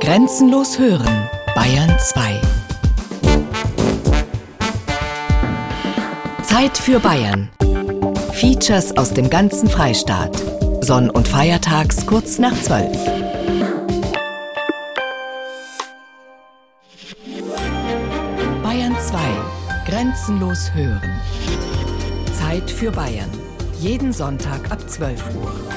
Grenzenlos hören, Bayern 2. Zeit für Bayern. Features aus dem ganzen Freistaat. Sonn- und Feiertags kurz nach 12. Bayern 2. Grenzenlos hören. Zeit für Bayern. Jeden Sonntag ab 12 Uhr.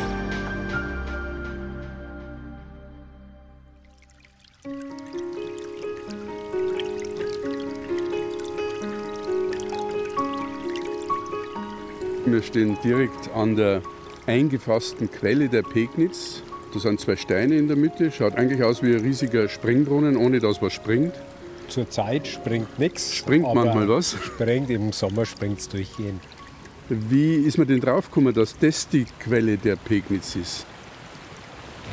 Wir stehen direkt an der eingefassten Quelle der Pegnitz. Da sind zwei Steine in der Mitte. Schaut eigentlich aus wie ein riesiger Springbrunnen, ohne dass was springt. Zurzeit springt nichts. Springt manchmal was? Springt, im Sommer springt es durchgehend. Wie ist man denn draufgekommen, dass das die Quelle der Pegnitz ist?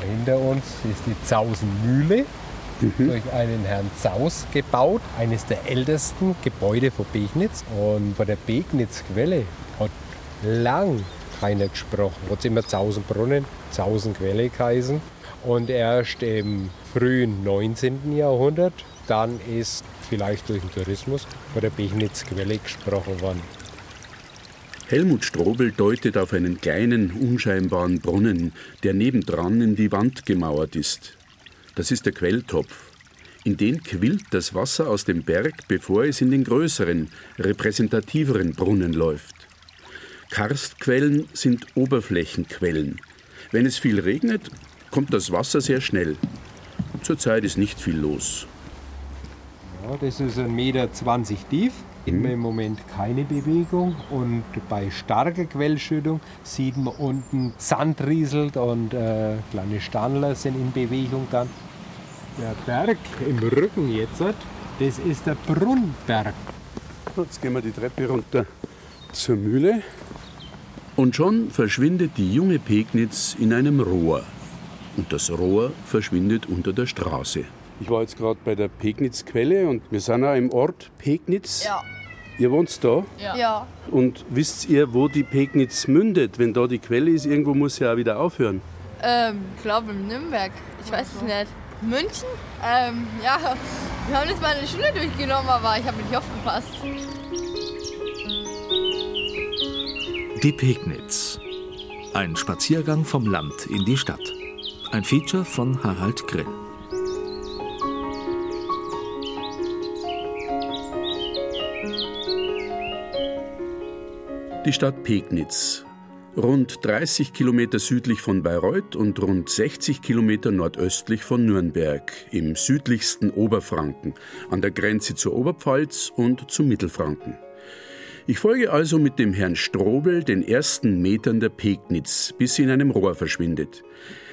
Hinter uns ist die Zausenmühle, mhm. durch einen Herrn Zaus gebaut, eines der ältesten Gebäude von Pegnitz. Und von der Pegnitzquelle hat lang keiner gesprochen. Hat immer Zausenbrunnen, Zausenquelle geheißen. Und erst im frühen 19. Jahrhundert, dann ist vielleicht durch den Tourismus von der Pegnitzquelle gesprochen worden. Helmut Strobel deutet auf einen kleinen, unscheinbaren Brunnen, der nebendran in die Wand gemauert ist. Das ist der Quelltopf. In den quillt das Wasser aus dem Berg, bevor es in den größeren, repräsentativeren Brunnen läuft. Karstquellen sind Oberflächenquellen. Wenn es viel regnet, kommt das Wasser sehr schnell. Zurzeit ist nicht viel los. Ja, das ist 1,20 Meter tief. Immer im Moment keine Bewegung und bei starker Quellschüttung sieht man unten Sand rieselt und äh, kleine Standler sind in Bewegung dann. Der Berg im Rücken jetzt, das ist der Brunnberg. Jetzt gehen wir die Treppe runter zur Mühle. Und schon verschwindet die junge Pegnitz in einem Rohr. Und das Rohr verschwindet unter der Straße. Ich war jetzt gerade bei der Pegnitzquelle und wir sind auch im Ort Pegnitz. Ja. Ihr wohnt da? Ja. ja. Und wisst ihr, wo die Pegnitz mündet? Wenn da die Quelle ist, irgendwo muss sie ja auch wieder aufhören. Ähm, glaube in Nürnberg. Ich weiß es nicht. München? Ähm, ja. Wir haben jetzt mal eine Schule durchgenommen, aber ich habe nicht aufgepasst. Die Pegnitz. Ein Spaziergang vom Land in die Stadt. Ein Feature von Harald Grill. Die Stadt Pegnitz, rund 30 Kilometer südlich von Bayreuth und rund 60 Kilometer nordöstlich von Nürnberg, im südlichsten Oberfranken, an der Grenze zur Oberpfalz und zum Mittelfranken. Ich folge also mit dem Herrn Strobel den ersten Metern der Pegnitz, bis sie in einem Rohr verschwindet.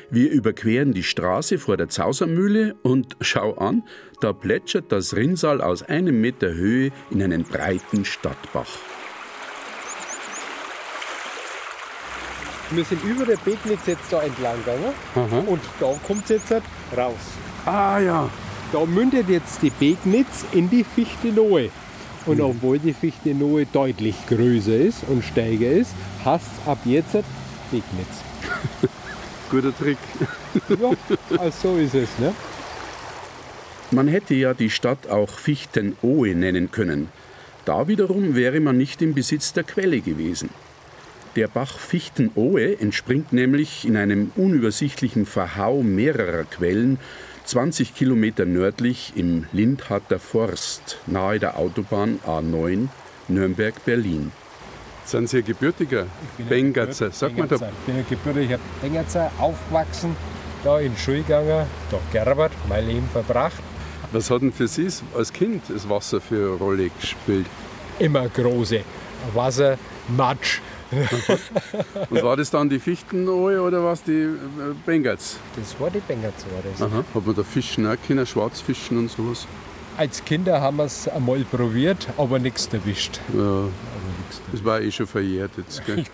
Wir überqueren die Straße vor der Zausermühle und schau an, da plätschert das Rinnsal aus einem Meter Höhe in einen breiten Stadtbach. Wir sind über der Pegnitz jetzt da entlang gegangen Aha. und da kommt es jetzt halt raus. Ah ja. Da mündet jetzt die Pegnitz in die Fichtenohe. Und mhm. obwohl die Fichtenohe deutlich größer ist und steiger ist, hast ab jetzt Pegnitz. Guter Trick. ja, also so ist es. Ne? Man hätte ja die Stadt auch Fichtenohe nennen können. Da wiederum wäre man nicht im Besitz der Quelle gewesen. Der Bach Fichtenohe entspringt nämlich in einem unübersichtlichen Verhau mehrerer Quellen 20 Kilometer nördlich im Lindharter Forst nahe der Autobahn A9 Nürnberg-Berlin. Sind Sie ein gebürtiger Bengatzer? Sag mal da. Ich bin ein gebürtiger Bengatzer, aufgewachsen, da in Schulganger, da gearbeitet, mein Leben verbracht. Was hat denn für Sie als Kind das Wasser für eine Rolle gespielt? Immer große. Wasser, Matsch, Und war das dann die Fichtenohe oder was die äh, Bengerts? Das war die Bengerts. War das. Aha. Hat man da Fischen auch können, Schwarzfischen und sowas? Als Kinder haben wir es einmal probiert, aber nichts erwischt. Ja, das war eh schon verjährt jetzt. Gell?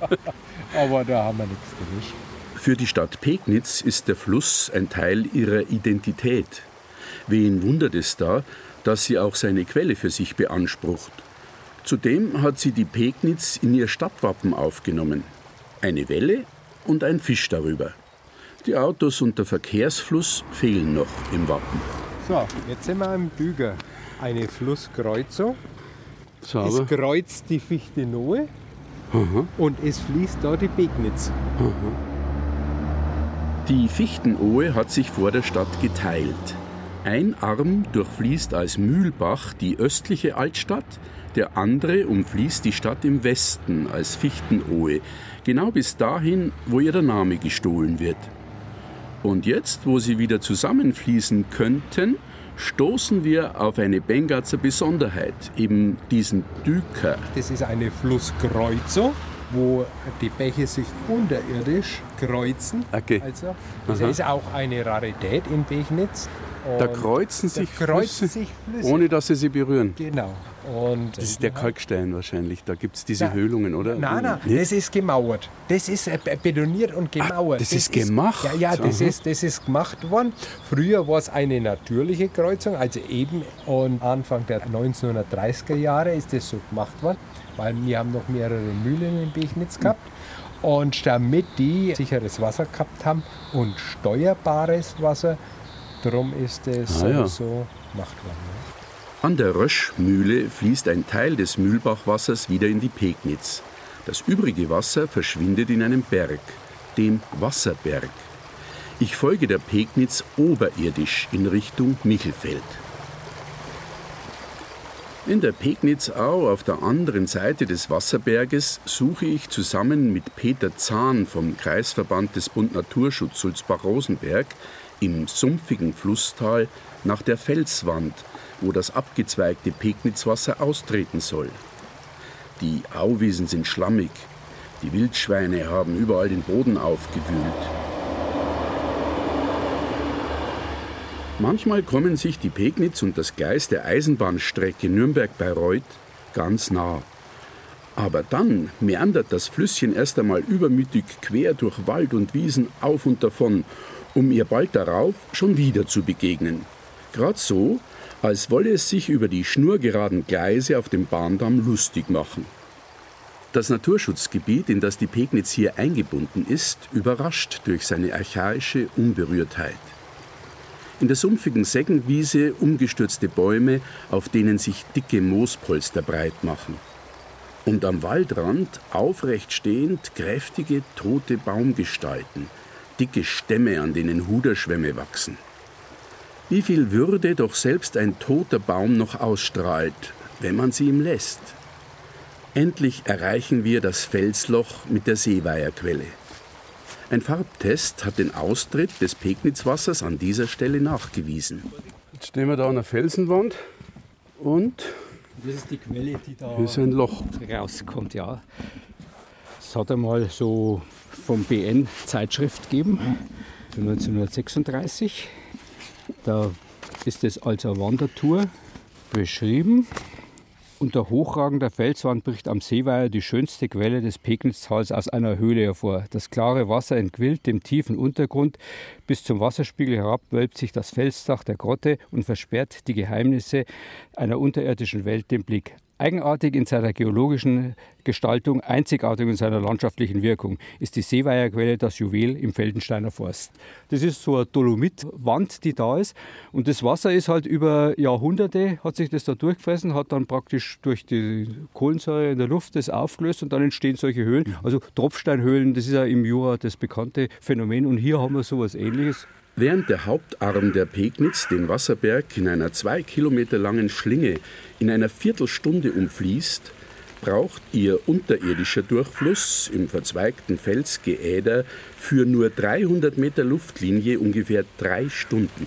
ja, aber da haben wir nichts erwischt. Für die Stadt Pegnitz ist der Fluss ein Teil ihrer Identität. Wen wundert es da, dass sie auch seine Quelle für sich beansprucht? Zudem hat sie die Pegnitz in ihr Stadtwappen aufgenommen. Eine Welle und ein Fisch darüber. Die Autos und der Verkehrsfluss fehlen noch im Wappen. So, jetzt sind wir im Büger. Eine Flusskreuzung. Sauber. Es kreuzt die Fichte Nohe und es fließt da die Pegnitz. Die Fichtenohe hat sich vor der Stadt geteilt. Ein Arm durchfließt als Mühlbach die östliche Altstadt, der andere umfließt die Stadt im Westen als Fichtenohe, genau bis dahin, wo ihr der Name gestohlen wird. Und jetzt, wo sie wieder zusammenfließen könnten, stoßen wir auf eine Bengatzer Besonderheit, eben diesen Düker. Das ist eine Flusskreuzung, wo die Bäche sich unterirdisch kreuzen. Okay. Also, das Aha. ist auch eine Rarität in Bechnitz. Da kreuzen da sich kreuzen Flüsse, sich Flüsse. ohne dass sie sie berühren. Genau. Und Das ist der Kalkstein wahrscheinlich. Da gibt es diese Na, Höhlungen, oder? Nein, nein, Nee? das ist gemauert. Das ist äh, betoniert und gemauert. das ist gemacht? Ja, ja, das Aha. ist, das ist gemacht worden. Früher war es eine natürliche Kreuzung, also eben und Anfang der 1930er Jahre ist das so gemacht worden, weil wir haben noch mehrere Mühlen in Bechnitz gehabt. Und damit die sicheres Wasser gehabt haben und steuerbares Wasser, darum ist es Ah, ja. so gemacht worden. ja. An der Röschmühle fließt ein Teil des Mühlbachwassers wieder in die Pegnitz. Das übrige Wasser verschwindet in einem Berg, dem Wasserberg. Ich folge der Pegnitz oberirdisch in Richtung Michelfeld. In der Pegnitz-Au auf der anderen Seite des Wasserberges suche ich zusammen mit Peter Zahn vom Kreisverband des Bund Naturschutz Sulzbach-Rosenberg im sumpfigen Flusstal nach der Felswand, wo das abgezweigte Pegnitzwasser austreten soll. Die Auwiesen sind schlammig, die Wildschweine haben überall den Boden aufgewühlt. Manchmal kommen sich die Pegnitz und das Gleis der Eisenbahnstrecke Nürnberg-Bayreuth ganz nah. Aber dann meandert das Flüsschen erst einmal übermütig quer durch Wald und Wiesen auf und davon, um ihr bald darauf schon wieder zu begegnen. Gerade so, als wolle es sich über die schnurgeraden Gleise auf dem Bahndamm lustig machen. Das Naturschutzgebiet, in das die Pegnitz hier eingebunden ist, überrascht durch seine archaische Unberührtheit. In der sumpfigen Seggenwiese umgestürzte Bäume, auf denen sich dicke Moospolster breit machen. Und am Waldrand, aufrecht stehend, kräftige, tote Baumgestalten, dicke Stämme, an denen Huderschwämme wachsen. Wie viel Würde doch selbst ein toter Baum noch ausstrahlt, wenn man sie ihm lässt. Endlich erreichen wir das Felsloch mit der Seeweierquelle. Ein Farbtest hat den Austritt des Pegnitzwassers an dieser Stelle nachgewiesen. Jetzt stehen wir da an der Felsenwand und Das ist die Quelle, die da hier ist ein Loch. rauskommt, ja. Es hat einmal so vom BN Zeitschrift gegeben, 1936. Da ist es als eine Wandertour beschrieben. Unter hochragender Felswand bricht am Seeweiher die schönste Quelle des Pegnitztals aus einer Höhle hervor. Das klare Wasser entquillt dem tiefen Untergrund. Bis zum Wasserspiegel herab wölbt sich das Felsdach der Grotte und versperrt die Geheimnisse einer unterirdischen Welt den Blick. Eigenartig in seiner geologischen Gestaltung, einzigartig in seiner landschaftlichen Wirkung ist die Seeweierquelle das Juwel im Feldensteiner Forst. Das ist so eine Dolomitwand, die da ist. Und das Wasser ist halt über Jahrhunderte, hat sich das da durchgefressen, hat dann praktisch durch die Kohlensäure in der Luft das aufgelöst und dann entstehen solche Höhlen. Also Tropfsteinhöhlen, das ist ja im Jura das bekannte Phänomen. Und hier haben wir sowas ähnliches. Während der Hauptarm der Pegnitz den Wasserberg in einer zwei Kilometer langen Schlinge in einer Viertelstunde umfließt, braucht ihr unterirdischer Durchfluss im verzweigten Felsgeäder für nur 300 Meter Luftlinie ungefähr drei Stunden.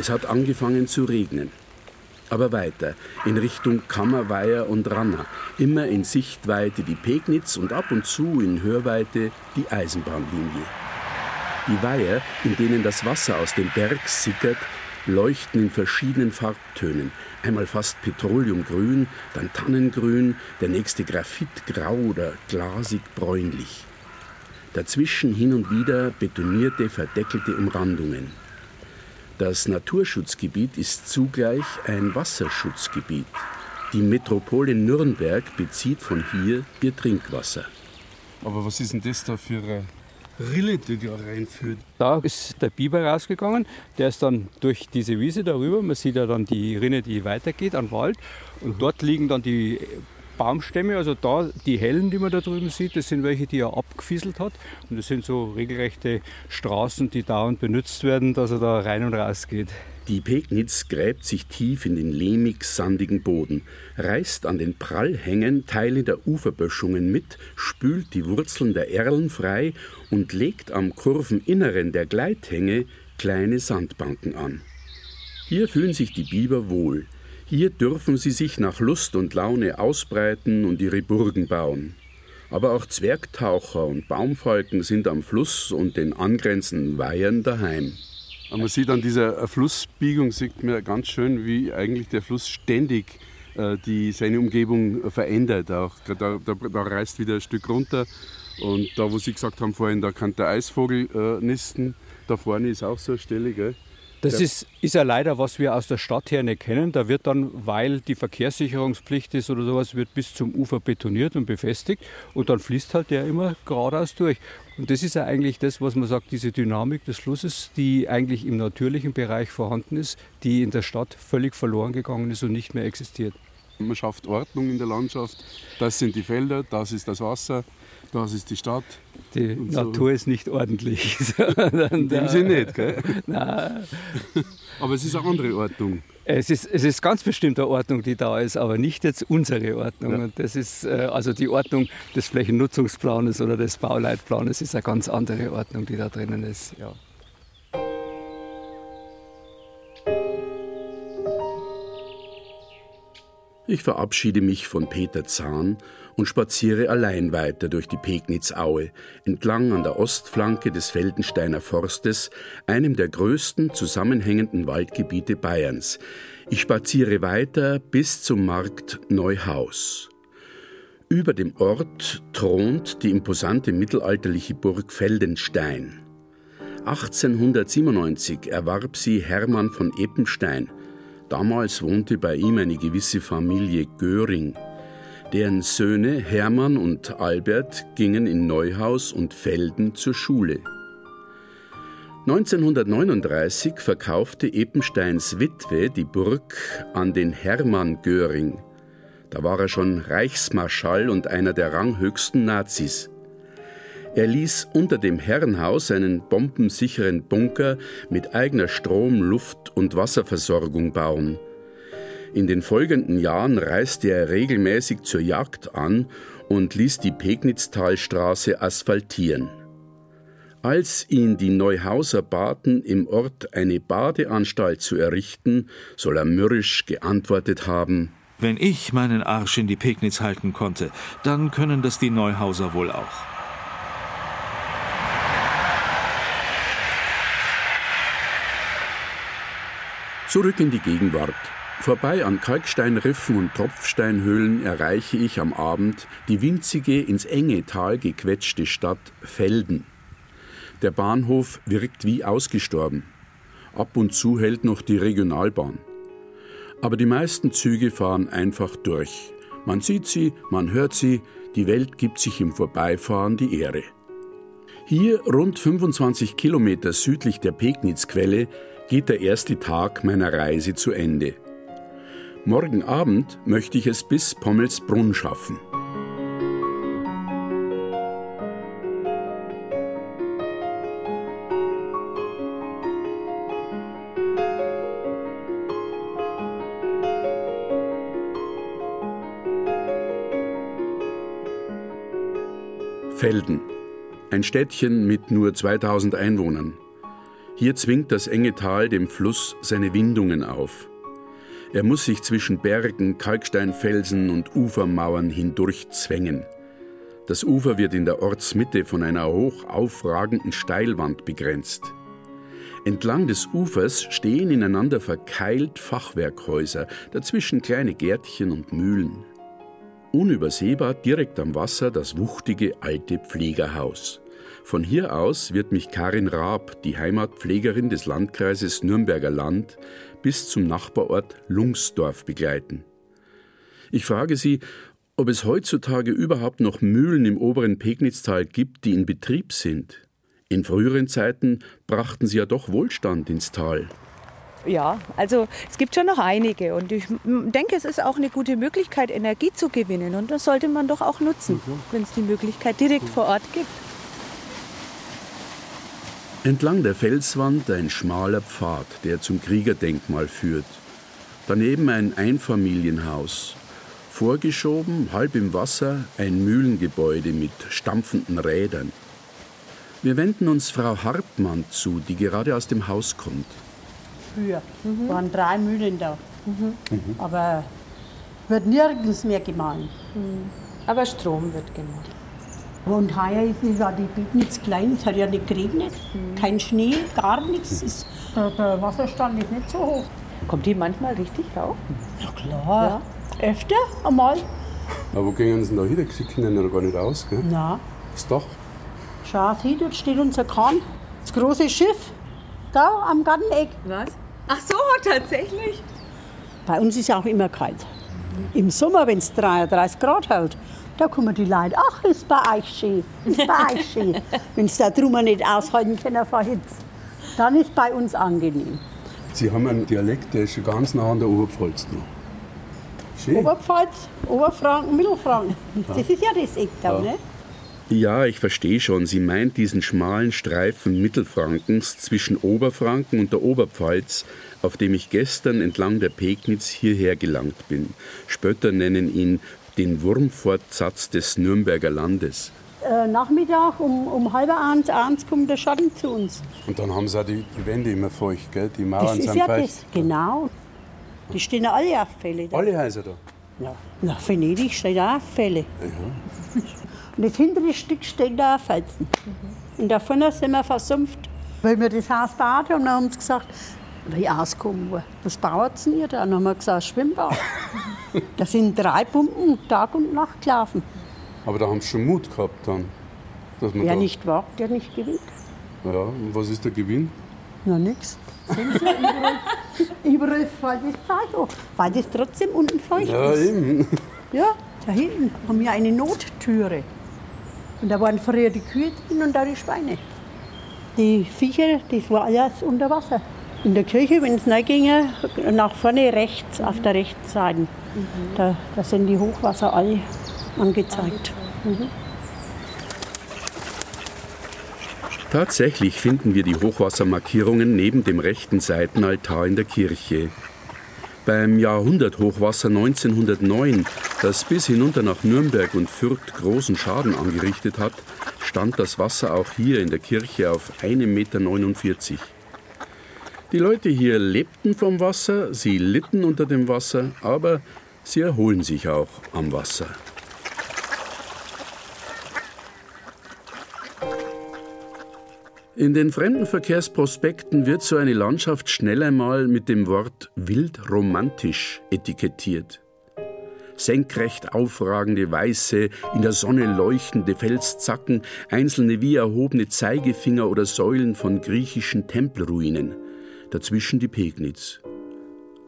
Es hat angefangen zu regnen. Aber weiter, in Richtung Kammerweiher und Ranna, immer in Sichtweite die Pegnitz und ab und zu in Hörweite die Eisenbahnlinie. Die Weiher, in denen das Wasser aus dem Berg sickert, leuchten in verschiedenen Farbtönen. Einmal fast petroleumgrün, dann Tannengrün, der nächste Graphitgrau oder glasig bräunlich. Dazwischen hin und wieder betonierte, verdeckelte Umrandungen. Das Naturschutzgebiet ist zugleich ein Wasserschutzgebiet. Die Metropole Nürnberg bezieht von hier ihr Trinkwasser. Aber was ist denn das da für eine Rille, die da reinführt? Da ist der Biber rausgegangen, der ist dann durch diese Wiese darüber. Man sieht ja dann die Rinne, die weitergeht an Wald. Und dort liegen dann die Baumstämme, also da die hellen, die man da drüben sieht, das sind welche, die er abgefieselt hat. Und das sind so regelrechte Straßen, die dauernd benutzt werden, dass er da rein und raus geht. Die Pegnitz gräbt sich tief in den lehmig-sandigen Boden, reißt an den Prallhängen Teile der Uferböschungen mit, spült die Wurzeln der Erlen frei und legt am Kurveninneren der Gleithänge kleine Sandbanken an. Hier fühlen sich die Biber wohl. Hier dürfen sie sich nach Lust und Laune ausbreiten und ihre Burgen bauen. Aber auch Zwergtaucher und Baumfalken sind am Fluss und den angrenzenden Weihern daheim. Man sieht an dieser Flussbiegung, sieht man ganz schön, wie eigentlich der Fluss ständig äh, die, seine Umgebung verändert. Auch. Da, da, da, reißt wieder ein Stück runter. Und da, wo Sie gesagt haben vorhin, da kann der Eisvogel äh, nisten. Da vorne ist auch so eine Stelle. Gell? Das ist, ist ja leider, was wir aus der Stadt her nicht kennen. Da wird dann, weil die Verkehrssicherungspflicht ist oder sowas, wird bis zum Ufer betoniert und befestigt und dann fließt halt der immer geradeaus durch. Und das ist ja eigentlich das, was man sagt, diese Dynamik des Flusses, die eigentlich im natürlichen Bereich vorhanden ist, die in der Stadt völlig verloren gegangen ist und nicht mehr existiert. Man schafft Ordnung in der Landschaft. Das sind die Felder, das ist das Wasser, das ist die Stadt. Die Natur so. ist nicht ordentlich. in dem Sinne nicht, gell? Nein. Aber es ist eine andere Ordnung. Es ist, es ist ganz bestimmt eine Ordnung, die da ist, aber nicht jetzt unsere Ordnung. Ja. Und das ist äh, also die Ordnung des Flächennutzungsplanes oder des Bauleitplanes ist eine ganz andere Ordnung, die da drinnen ist. Ja. Ich verabschiede mich von Peter Zahn und spaziere allein weiter durch die Pegnitzaue, entlang an der Ostflanke des Feldensteiner Forstes, einem der größten zusammenhängenden Waldgebiete Bayerns. Ich spaziere weiter bis zum Markt Neuhaus. Über dem Ort thront die imposante mittelalterliche Burg Feldenstein. 1897 erwarb sie Hermann von Eppenstein, Damals wohnte bei ihm eine gewisse Familie Göring. Deren Söhne Hermann und Albert gingen in Neuhaus und Felden zur Schule. 1939 verkaufte Eppensteins Witwe die Burg an den Hermann Göring. Da war er schon Reichsmarschall und einer der ranghöchsten Nazis. Er ließ unter dem Herrenhaus einen bombensicheren Bunker mit eigener Strom-, Luft- und Wasserversorgung bauen. In den folgenden Jahren reiste er regelmäßig zur Jagd an und ließ die Pegnitztalstraße asphaltieren. Als ihn die Neuhauser baten, im Ort eine Badeanstalt zu errichten, soll er mürrisch geantwortet haben Wenn ich meinen Arsch in die Pegnitz halten konnte, dann können das die Neuhauser wohl auch. Zurück in die Gegenwart. Vorbei an Kalksteinriffen und Tropfsteinhöhlen erreiche ich am Abend die winzige, ins enge Tal gequetschte Stadt Felden. Der Bahnhof wirkt wie ausgestorben. Ab und zu hält noch die Regionalbahn. Aber die meisten Züge fahren einfach durch. Man sieht sie, man hört sie, die Welt gibt sich im Vorbeifahren die Ehre. Hier, rund 25 Kilometer südlich der Pegnitzquelle, geht der erste Tag meiner Reise zu Ende. Morgen Abend möchte ich es bis Pommelsbrunn schaffen. Felden, ein Städtchen mit nur 2000 Einwohnern. Hier zwingt das enge Tal dem Fluss seine Windungen auf. Er muss sich zwischen Bergen, Kalksteinfelsen und Ufermauern hindurch zwängen. Das Ufer wird in der Ortsmitte von einer hoch aufragenden Steilwand begrenzt. Entlang des Ufers stehen ineinander verkeilt Fachwerkhäuser, dazwischen kleine Gärtchen und Mühlen. Unübersehbar direkt am Wasser das wuchtige alte Pflegerhaus. Von hier aus wird mich Karin Raab, die Heimatpflegerin des Landkreises Nürnberger Land, bis zum Nachbarort Lungsdorf begleiten. Ich frage Sie, ob es heutzutage überhaupt noch Mühlen im oberen Pegnitztal gibt, die in Betrieb sind. In früheren Zeiten brachten sie ja doch Wohlstand ins Tal. Ja, also es gibt schon noch einige und ich denke, es ist auch eine gute Möglichkeit, Energie zu gewinnen und das sollte man doch auch nutzen, mhm. wenn es die Möglichkeit direkt vor Ort gibt. Entlang der Felswand ein schmaler Pfad, der zum Kriegerdenkmal führt. Daneben ein Einfamilienhaus. Vorgeschoben, halb im Wasser, ein Mühlengebäude mit stampfenden Rädern. Wir wenden uns Frau Hartmann zu, die gerade aus dem Haus kommt. Früher mhm. waren drei Mühlen da. Mhm. Aber wird nirgends mehr gemahlen. Mhm. Aber Strom wird gemacht. Und heuer ist ja die Bignitz klein, es hat ja nicht geregnet. Mhm. Kein Schnee, gar nichts. Ist, der, der, Wasserstand ist nicht so hoch. Kommt die manchmal richtig rauf? Ja klar. Ja. Öfter einmal. Aber wo gehen sie denn da hin? Sie können ja gar nicht aus, gell? Nein. Das Dach? Schau hin, dort steht unser Kahn. Das große Schiff. Da am Garteneck. Was? Ach so, tatsächlich? Bei uns ist ja auch immer kalt. Im Sommer, wenn es 33 Grad hält, da kommen die Leute, ach, ist bei euch schön, ist bei euch schön. wenn sie da drüber nicht aushalten können vor Hitze, dann ist bei uns angenehm. Sie haben einen Dialekt, der ist schon ganz nah an der Oberpfalz dran. Schön. Oberpfalz, Oberfranken, Mittelfranken. Das ist ja das Eck da, ja. ne? Ja, ich verstehe schon. Sie meint diesen schmalen Streifen Mittelfrankens zwischen Oberfranken und der Oberpfalz, auf dem ich gestern entlang der Pegnitz hierher gelangt bin. Spötter nennen ihn den Wurmfortsatz des Nürnberger Landes. Äh, Nachmittag um, um halb eins, eins kommt der Schatten zu uns. Und dann haben sie auch die, die Wände immer feucht, gell? die Mauern das ist sind ja feucht. Das, genau. Die stehen alle auf Fälle. Da. Alle Häuser da? Ja. Nach Venedig steht auch auf Fälle. Ja. Und das hintere Stück steht da auf Felsen. Mhm. Und da vorne sind wir versumpft. Weil wir das Haus bauen haben, haben sie gesagt, wie auskommen wir. Was bauen sie nicht? Dann haben wir gesagt, Schwimmbad. da sind drei Pumpen Tag und Nacht gelaufen. Aber da haben sie schon Mut gehabt dann. Dass man Wer nicht wagt, der nicht gewinnt. Ja, und was ist der Gewinn? Na, nix. überall, überall fällt das Zeug an, weil das trotzdem unten feucht ja, ist. Ja, eben. Ja, da hinten haben wir eine Nottüre. Und da waren früher die Kühe drin und da die Schweine. Die Viecher, das war alles unter Wasser. In der Kirche, wenn es ginge, nach vorne rechts, auf der rechten Seite, mhm. da, da sind die Hochwasser alle angezeigt. Mhm. Tatsächlich finden wir die Hochwassermarkierungen neben dem rechten Seitenaltar in der Kirche. Beim Jahrhunderthochwasser 1909, das bis hinunter nach Nürnberg und Fürth großen Schaden angerichtet hat, stand das Wasser auch hier in der Kirche auf 1,49 Meter. Die Leute hier lebten vom Wasser, sie litten unter dem Wasser, aber sie erholen sich auch am Wasser. In den Fremdenverkehrsprospekten wird so eine Landschaft schnell einmal mit dem Wort wildromantisch etikettiert. Senkrecht aufragende weiße, in der Sonne leuchtende Felszacken, einzelne wie erhobene Zeigefinger oder Säulen von griechischen Tempelruinen. Dazwischen die Pegnitz.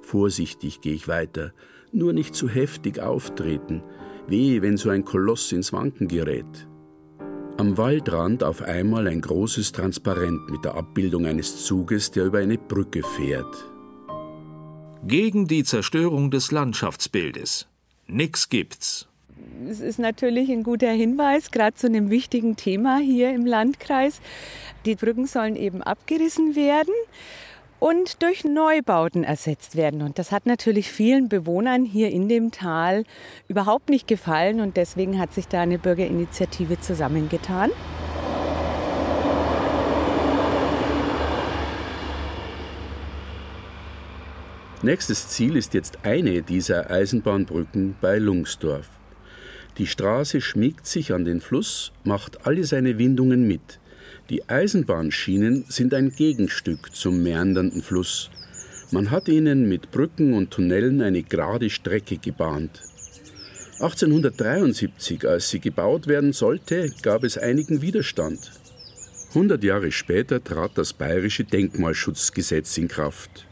Vorsichtig gehe ich weiter, nur nicht zu heftig auftreten. Weh, wenn so ein Koloss ins Wanken gerät. Am Waldrand auf einmal ein großes Transparent mit der Abbildung eines Zuges, der über eine Brücke fährt. Gegen die Zerstörung des Landschaftsbildes. Nix gibt's. Es ist natürlich ein guter Hinweis, gerade zu einem wichtigen Thema hier im Landkreis. Die Brücken sollen eben abgerissen werden und durch Neubauten ersetzt werden. Und das hat natürlich vielen Bewohnern hier in dem Tal überhaupt nicht gefallen und deswegen hat sich da eine Bürgerinitiative zusammengetan. Nächstes Ziel ist jetzt eine dieser Eisenbahnbrücken bei Lungsdorf. Die Straße schmiegt sich an den Fluss, macht alle seine Windungen mit. Die Eisenbahnschienen sind ein Gegenstück zum meandernden Fluss. Man hat ihnen mit Brücken und Tunnelen eine gerade Strecke gebahnt. 1873, als sie gebaut werden sollte, gab es einigen Widerstand. 100 Jahre später trat das bayerische Denkmalschutzgesetz in Kraft.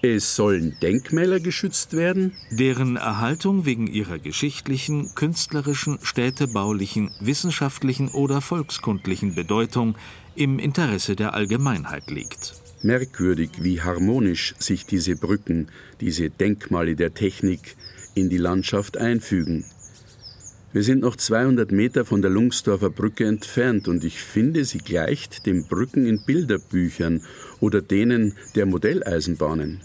Es sollen Denkmäler geschützt werden, deren Erhaltung wegen ihrer geschichtlichen, künstlerischen, städtebaulichen, wissenschaftlichen oder volkskundlichen Bedeutung im Interesse der Allgemeinheit liegt. Merkwürdig, wie harmonisch sich diese Brücken, diese Denkmale der Technik in die Landschaft einfügen. Wir sind noch 200 Meter von der Lungsdorfer Brücke entfernt und ich finde, sie gleicht den Brücken in Bilderbüchern oder denen der Modelleisenbahnen.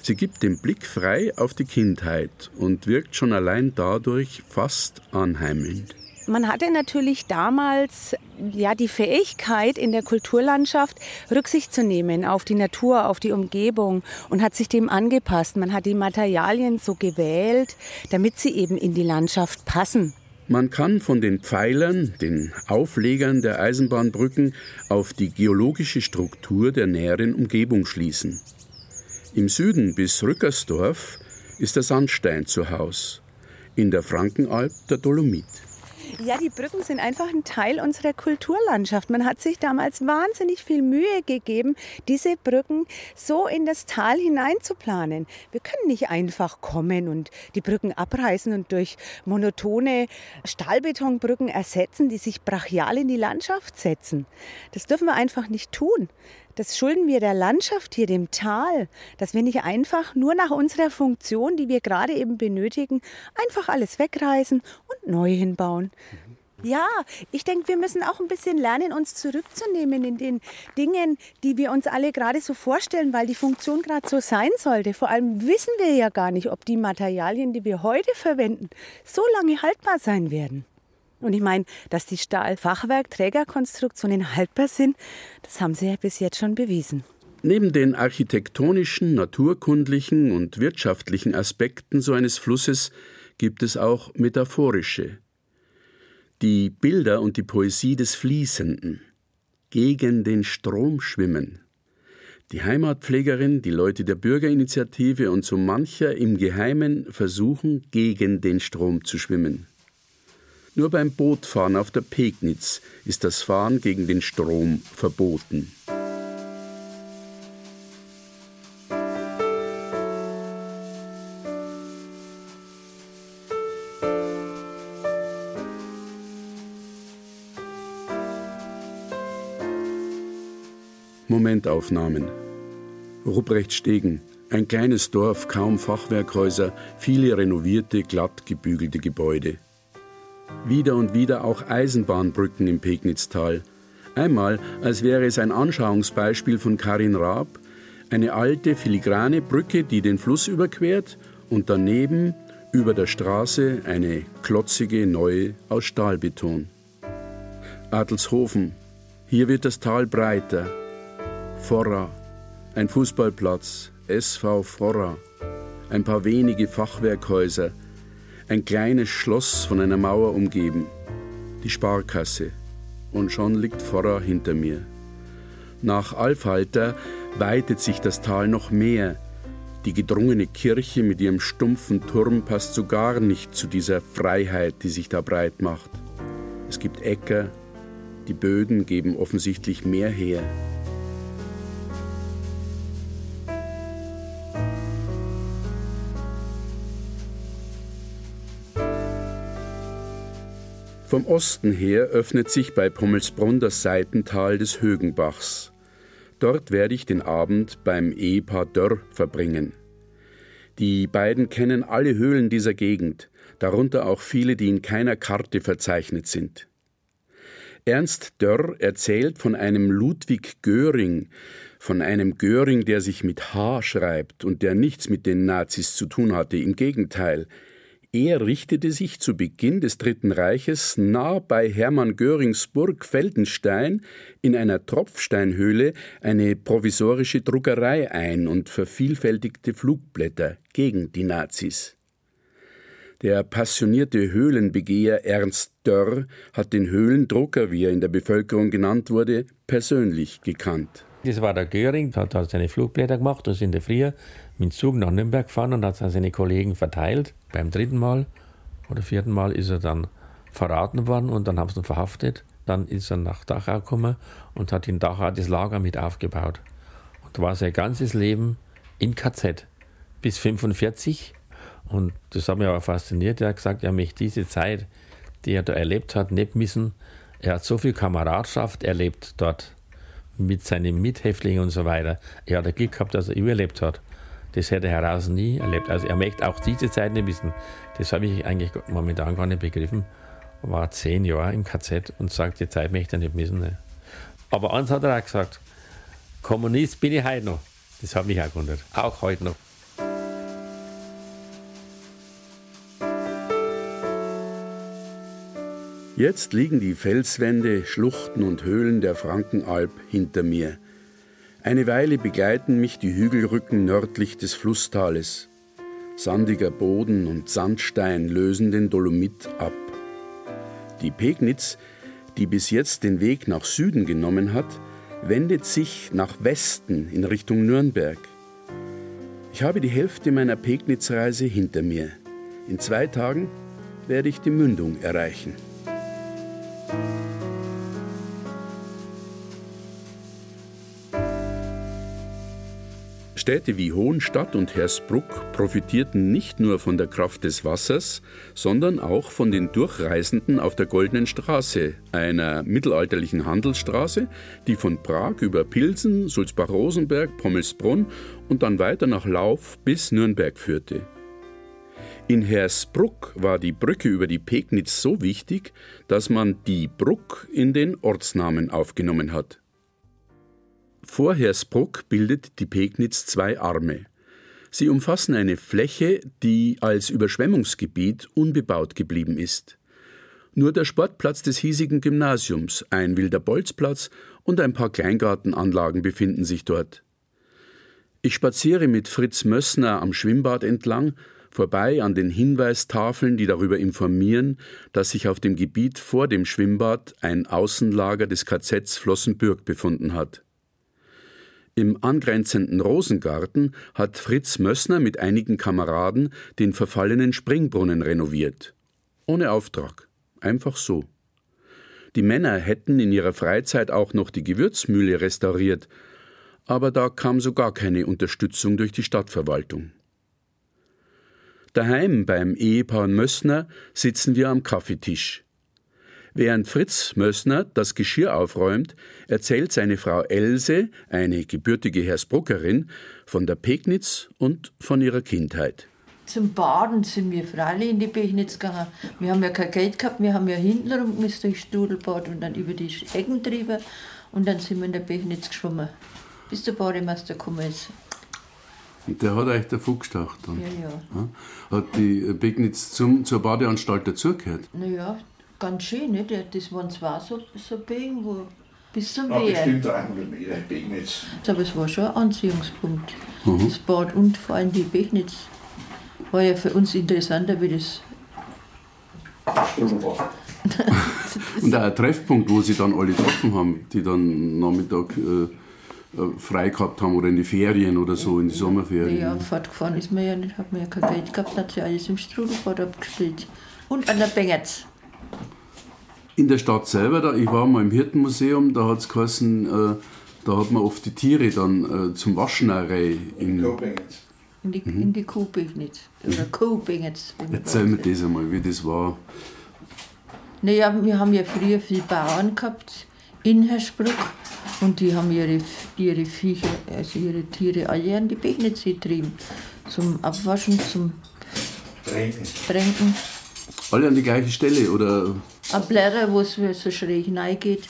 Sie gibt den Blick frei auf die Kindheit und wirkt schon allein dadurch fast anheimelnd. Man hatte natürlich damals ja die Fähigkeit in der Kulturlandschaft Rücksicht zu nehmen auf die Natur, auf die Umgebung und hat sich dem angepasst. Man hat die Materialien so gewählt, damit sie eben in die Landschaft passen. Man kann von den Pfeilern, den Auflegern der Eisenbahnbrücken auf die geologische Struktur der näheren Umgebung schließen. Im Süden bis Rückersdorf ist der Sandstein zu Haus, in der Frankenalb der Dolomit. Ja, die Brücken sind einfach ein Teil unserer Kulturlandschaft. Man hat sich damals wahnsinnig viel Mühe gegeben, diese Brücken so in das Tal hineinzuplanen. Wir können nicht einfach kommen und die Brücken abreißen und durch monotone Stahlbetonbrücken ersetzen, die sich brachial in die Landschaft setzen. Das dürfen wir einfach nicht tun. Das schulden wir der Landschaft hier, dem Tal, dass wir nicht einfach nur nach unserer Funktion, die wir gerade eben benötigen, einfach alles wegreißen und neu hinbauen. Ja, ich denke, wir müssen auch ein bisschen lernen, uns zurückzunehmen in den Dingen, die wir uns alle gerade so vorstellen, weil die Funktion gerade so sein sollte. Vor allem wissen wir ja gar nicht, ob die Materialien, die wir heute verwenden, so lange haltbar sein werden. Und ich meine, dass die Stahlfachwerkträgerkonstruktionen haltbar sind, das haben sie ja bis jetzt schon bewiesen. Neben den architektonischen, naturkundlichen und wirtschaftlichen Aspekten so eines Flusses gibt es auch metaphorische. Die Bilder und die Poesie des Fließenden. Gegen den Strom schwimmen. Die Heimatpflegerin, die Leute der Bürgerinitiative und so mancher im Geheimen versuchen, gegen den Strom zu schwimmen. Nur beim Bootfahren auf der Pegnitz ist das Fahren gegen den Strom verboten. Momentaufnahmen. Ruprecht Stegen, ein kleines Dorf, kaum Fachwerkhäuser, viele renovierte, glatt gebügelte Gebäude. Wieder und wieder auch Eisenbahnbrücken im Pegnitztal. Einmal, als wäre es ein Anschauungsbeispiel von Karin Raab, eine alte filigrane Brücke, die den Fluss überquert und daneben über der Straße eine klotzige neue aus Stahlbeton. Adelshofen, hier wird das Tal breiter. Forra, ein Fußballplatz, SV Forra, ein paar wenige Fachwerkhäuser, ein kleines Schloss von einer Mauer umgeben, die Sparkasse, und schon liegt Forra hinter mir. Nach Alfalter weitet sich das Tal noch mehr. Die gedrungene Kirche mit ihrem stumpfen Turm passt so gar nicht zu dieser Freiheit, die sich da breit macht. Es gibt Äcker, die Böden geben offensichtlich mehr her. Vom Osten her öffnet sich bei Pommelsbrunn das Seitental des Högenbachs. Dort werde ich den Abend beim Ehepaar Dörr verbringen. Die beiden kennen alle Höhlen dieser Gegend, darunter auch viele, die in keiner Karte verzeichnet sind. Ernst Dörr erzählt von einem Ludwig Göring, von einem Göring, der sich mit H schreibt und der nichts mit den Nazis zu tun hatte, im Gegenteil, er richtete sich zu Beginn des Dritten Reiches nah bei Hermann Görings Burg Feldenstein in einer Tropfsteinhöhle eine provisorische Druckerei ein und vervielfältigte Flugblätter gegen die Nazis. Der passionierte Höhlenbegeher Ernst Dörr hat den Höhlendrucker, wie er in der Bevölkerung genannt wurde, persönlich gekannt. Das war der Göring, hat seine Flugblätter gemacht und in der Früh mit dem Zug nach Nürnberg gefahren und hat es an seine Kollegen verteilt. Beim dritten Mal oder vierten Mal ist er dann verraten worden und dann haben sie ihn verhaftet. Dann ist er nach Dachau gekommen und hat in Dachau das Lager mit aufgebaut. Und war sein ganzes Leben in KZ bis 45 und das hat mich auch fasziniert. Er hat gesagt, er möchte diese Zeit, die er da erlebt hat, nicht missen. Er hat so viel Kameradschaft erlebt dort mit seinen Mithäftlingen und so weiter. Er hat Glück gehabt, dass er überlebt hat. Das hätte er heraus nie erlebt. Also er möchte auch diese Zeit nicht wissen. Das habe ich eigentlich momentan gar nicht begriffen. War zehn Jahre im KZ und sagt, die Zeit möchte er nicht missen. Ne? Aber eins hat er auch gesagt, Kommunist bin ich heute noch. Das hat mich auch gewundert. Auch heute noch. Jetzt liegen die Felswände, Schluchten und Höhlen der Frankenalb hinter mir. Eine Weile begleiten mich die Hügelrücken nördlich des Flusstales. Sandiger Boden und Sandstein lösen den Dolomit ab. Die Pegnitz, die bis jetzt den Weg nach Süden genommen hat, wendet sich nach Westen in Richtung Nürnberg. Ich habe die Hälfte meiner Pegnitzreise hinter mir. In zwei Tagen werde ich die Mündung erreichen. Städte wie Hohenstadt und Hersbruck profitierten nicht nur von der Kraft des Wassers, sondern auch von den Durchreisenden auf der Goldenen Straße, einer mittelalterlichen Handelsstraße, die von Prag über Pilsen, Sulzbach-Rosenberg, Pommelsbrunn und dann weiter nach Lauf bis Nürnberg führte. In Hersbruck war die Brücke über die Pegnitz so wichtig, dass man die Bruck in den Ortsnamen aufgenommen hat. Vor Hersbruck bildet die Pegnitz zwei Arme. Sie umfassen eine Fläche, die als Überschwemmungsgebiet unbebaut geblieben ist. Nur der Sportplatz des hiesigen Gymnasiums, ein wilder Bolzplatz und ein paar Kleingartenanlagen befinden sich dort. Ich spaziere mit Fritz Mössner am Schwimmbad entlang vorbei an den Hinweistafeln, die darüber informieren, dass sich auf dem Gebiet vor dem Schwimmbad ein Außenlager des KZs Flossenbürg befunden hat. Im angrenzenden Rosengarten hat Fritz Mössner mit einigen Kameraden den verfallenen Springbrunnen renoviert. Ohne Auftrag. Einfach so. Die Männer hätten in ihrer Freizeit auch noch die Gewürzmühle restauriert, aber da kam so gar keine Unterstützung durch die Stadtverwaltung. Daheim beim Ehepaar Mössner sitzen wir am Kaffeetisch. Während Fritz Mössner das Geschirr aufräumt, erzählt seine Frau Else, eine gebürtige Hersbruckerin, von der Pegnitz und von ihrer Kindheit. Zum Baden sind wir freilich in die Pegnitz gegangen. Wir haben ja kein Geld gehabt, wir haben ja hintenrum müssen durch Studelbad und dann über die Ecken drüber und dann sind wir in der Pegnitz geschwommen, bis der Bademeister gekommen ist. Und der hat euch davon gestacht dann? Ja, ja. Hat die Pegnitz zum, zur Badeanstalt dazugehört? Naja, ganz schön, nicht? Das waren zwei so, so Begen, wo bis zum Ja, Wehr. bestimmt 300 Meter Pegnitz. Aber es war schon ein Anziehungspunkt. Mhm. Das Bad und vor allem die Pegnitz war ja für uns interessanter wie das. Und auch ein Treffpunkt, wo sie dann alle getroffen haben, die dann Nachmittag äh, äh, frei gehabt haben oder in die Ferien oder so, in die Sommerferien. Ja, fortgefahren ist man ja nicht, hat man ja kein Geld gehabt, hat sie alles im Strudelbad abgespielt. Und an der Bengerz. In der Stadt selber, da, ich war mal im Hirtenmuseum, da hat es geheißen, äh, da hat man oft die Tiere dann äh, zum Waschen auch rein. In, In die, Mhm. in die Kuhbegnitz. Oder man erzähl mir das einmal, wie das war. Naja, wir haben ja früher viele Bauern gehabt in Hersbruck und die haben ihre, ihre Viecher, also ihre Tiere alle an die Begnitz getrieben. Zum Abwaschen, zum Tränken. Tränken. Alle an die gleiche Stelle oder Ein Blätter, wo es so schräg hineingeht,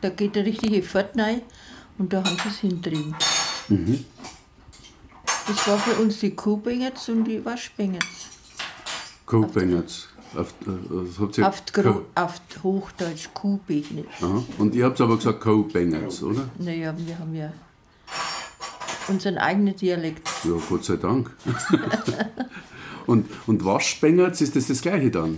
da geht der richtige Pfad rein und da haben sie es hintrieben. mhm. Das war für uns die Kuhbengetz und die Waschbengetz. Co-Bengerts. Auf, äh, Auf, auf Hochdeutsch Kuhbegnitz. Aha. Und ihr habt aber gesagt Co-Bengerts, oder? Naja, wir haben ja unseren eigenen Dialekt. Ja, Gott sei Dank. und, und Waschbengerts, ist das das gleiche dann?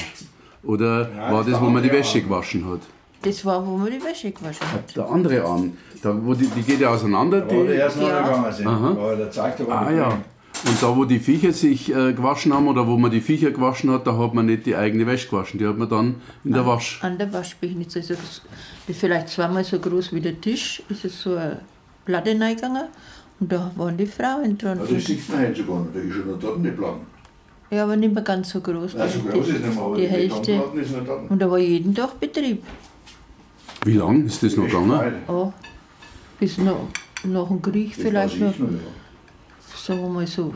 Oder Ja, war das das, wo man die Wäsche Arm. gewaschen hat? Das war, wo man die Wäsche gewaschen hat. Der andere Arm, da, wo die, die geht ja auseinander. Da wo die erst Ja. sind, Aha. der zeigt doch Ah ja. Und da, wo die Viecher sich äh, gewaschen haben oder wo man die Viecher gewaschen hat, da hat man nicht die eigene Wäsche gewaschen. Die hat man dann in der Wasch. An der Waschbegnitz. Also das ist vielleicht zweimal so groß wie der Tisch, ist es so eine Platte reingegangen Und da waren die Frauen dran. Also, das sieht man heute sogar da ist schon noch dort nicht blank. Ja, aber nicht mehr ganz so groß. Nein, so die- groß ist nicht mehr, aber die die Hälfte. Ist noch da. Und da war jeden Tag Betrieb. Wie lange ist das noch gegangen? Ja, bis noch, nach dem Krieg Das vielleicht noch. noch, ja. Sagen wir mal so,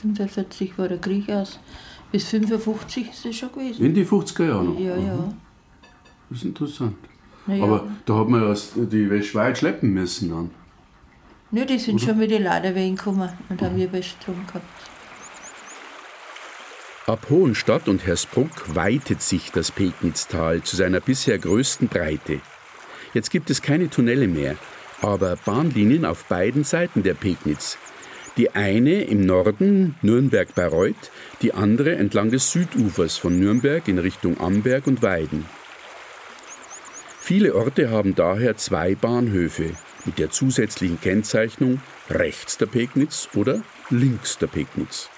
45 war der Krieg aus. Bis 55 ist es schon gewesen. In die 50er Jahre noch? Ja, ja. Das ist interessant. Ja. Aber da hat man ja die Wäsche weit schleppen müssen dann. Ja, die sind schon mit den Laderwegen gekommen und haben ihr Bestrom gehabt. Ab Hohenstadt und Hersbruck weitet sich das Pegnitztal zu seiner bisher größten Breite. Jetzt gibt es keine Tunnele mehr, aber Bahnlinien auf beiden Seiten der Pegnitz. Die eine im Norden Nürnberg-Bayreuth, die andere entlang des Südufers von Nürnberg in Richtung Amberg und Weiden. Viele Orte haben daher zwei Bahnhöfe mit der zusätzlichen Kennzeichnung rechts der Pegnitz oder links der Pegnitz.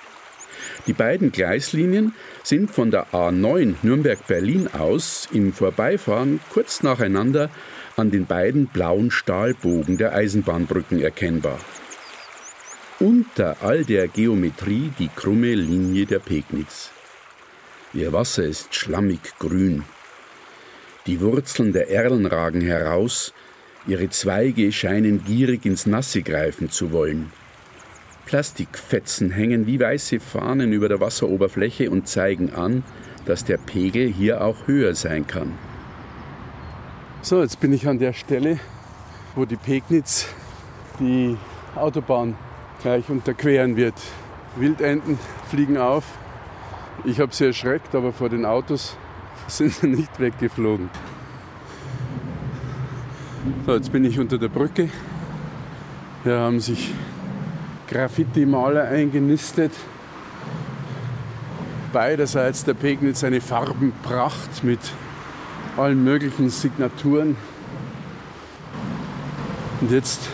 Die beiden Gleislinien sind von der A9 Nürnberg-Berlin aus im Vorbeifahren kurz nacheinander an den beiden blauen Stahlbogen der Eisenbahnbrücken erkennbar. Unter all der Geometrie die krumme Linie der Pegnitz. Ihr Wasser ist schlammig grün. Die Wurzeln der Erlen ragen heraus, ihre Zweige scheinen gierig ins Nasse greifen zu wollen. Plastikfetzen hängen wie weiße Fahnen über der Wasseroberfläche und zeigen an, dass der Pegel hier auch höher sein kann. So, jetzt bin ich an der Stelle, wo die Pegnitz die Autobahn gleich unterqueren wird. Wildenten fliegen auf. Ich habe sie erschreckt, aber vor den Autos sind sie nicht weggeflogen. So, jetzt bin ich unter der Brücke. Hier haben sich Graffiti-Maler eingenistet. Beiderseits der Pegnitz eine Farbenpracht mit allen möglichen Signaturen. Und jetzt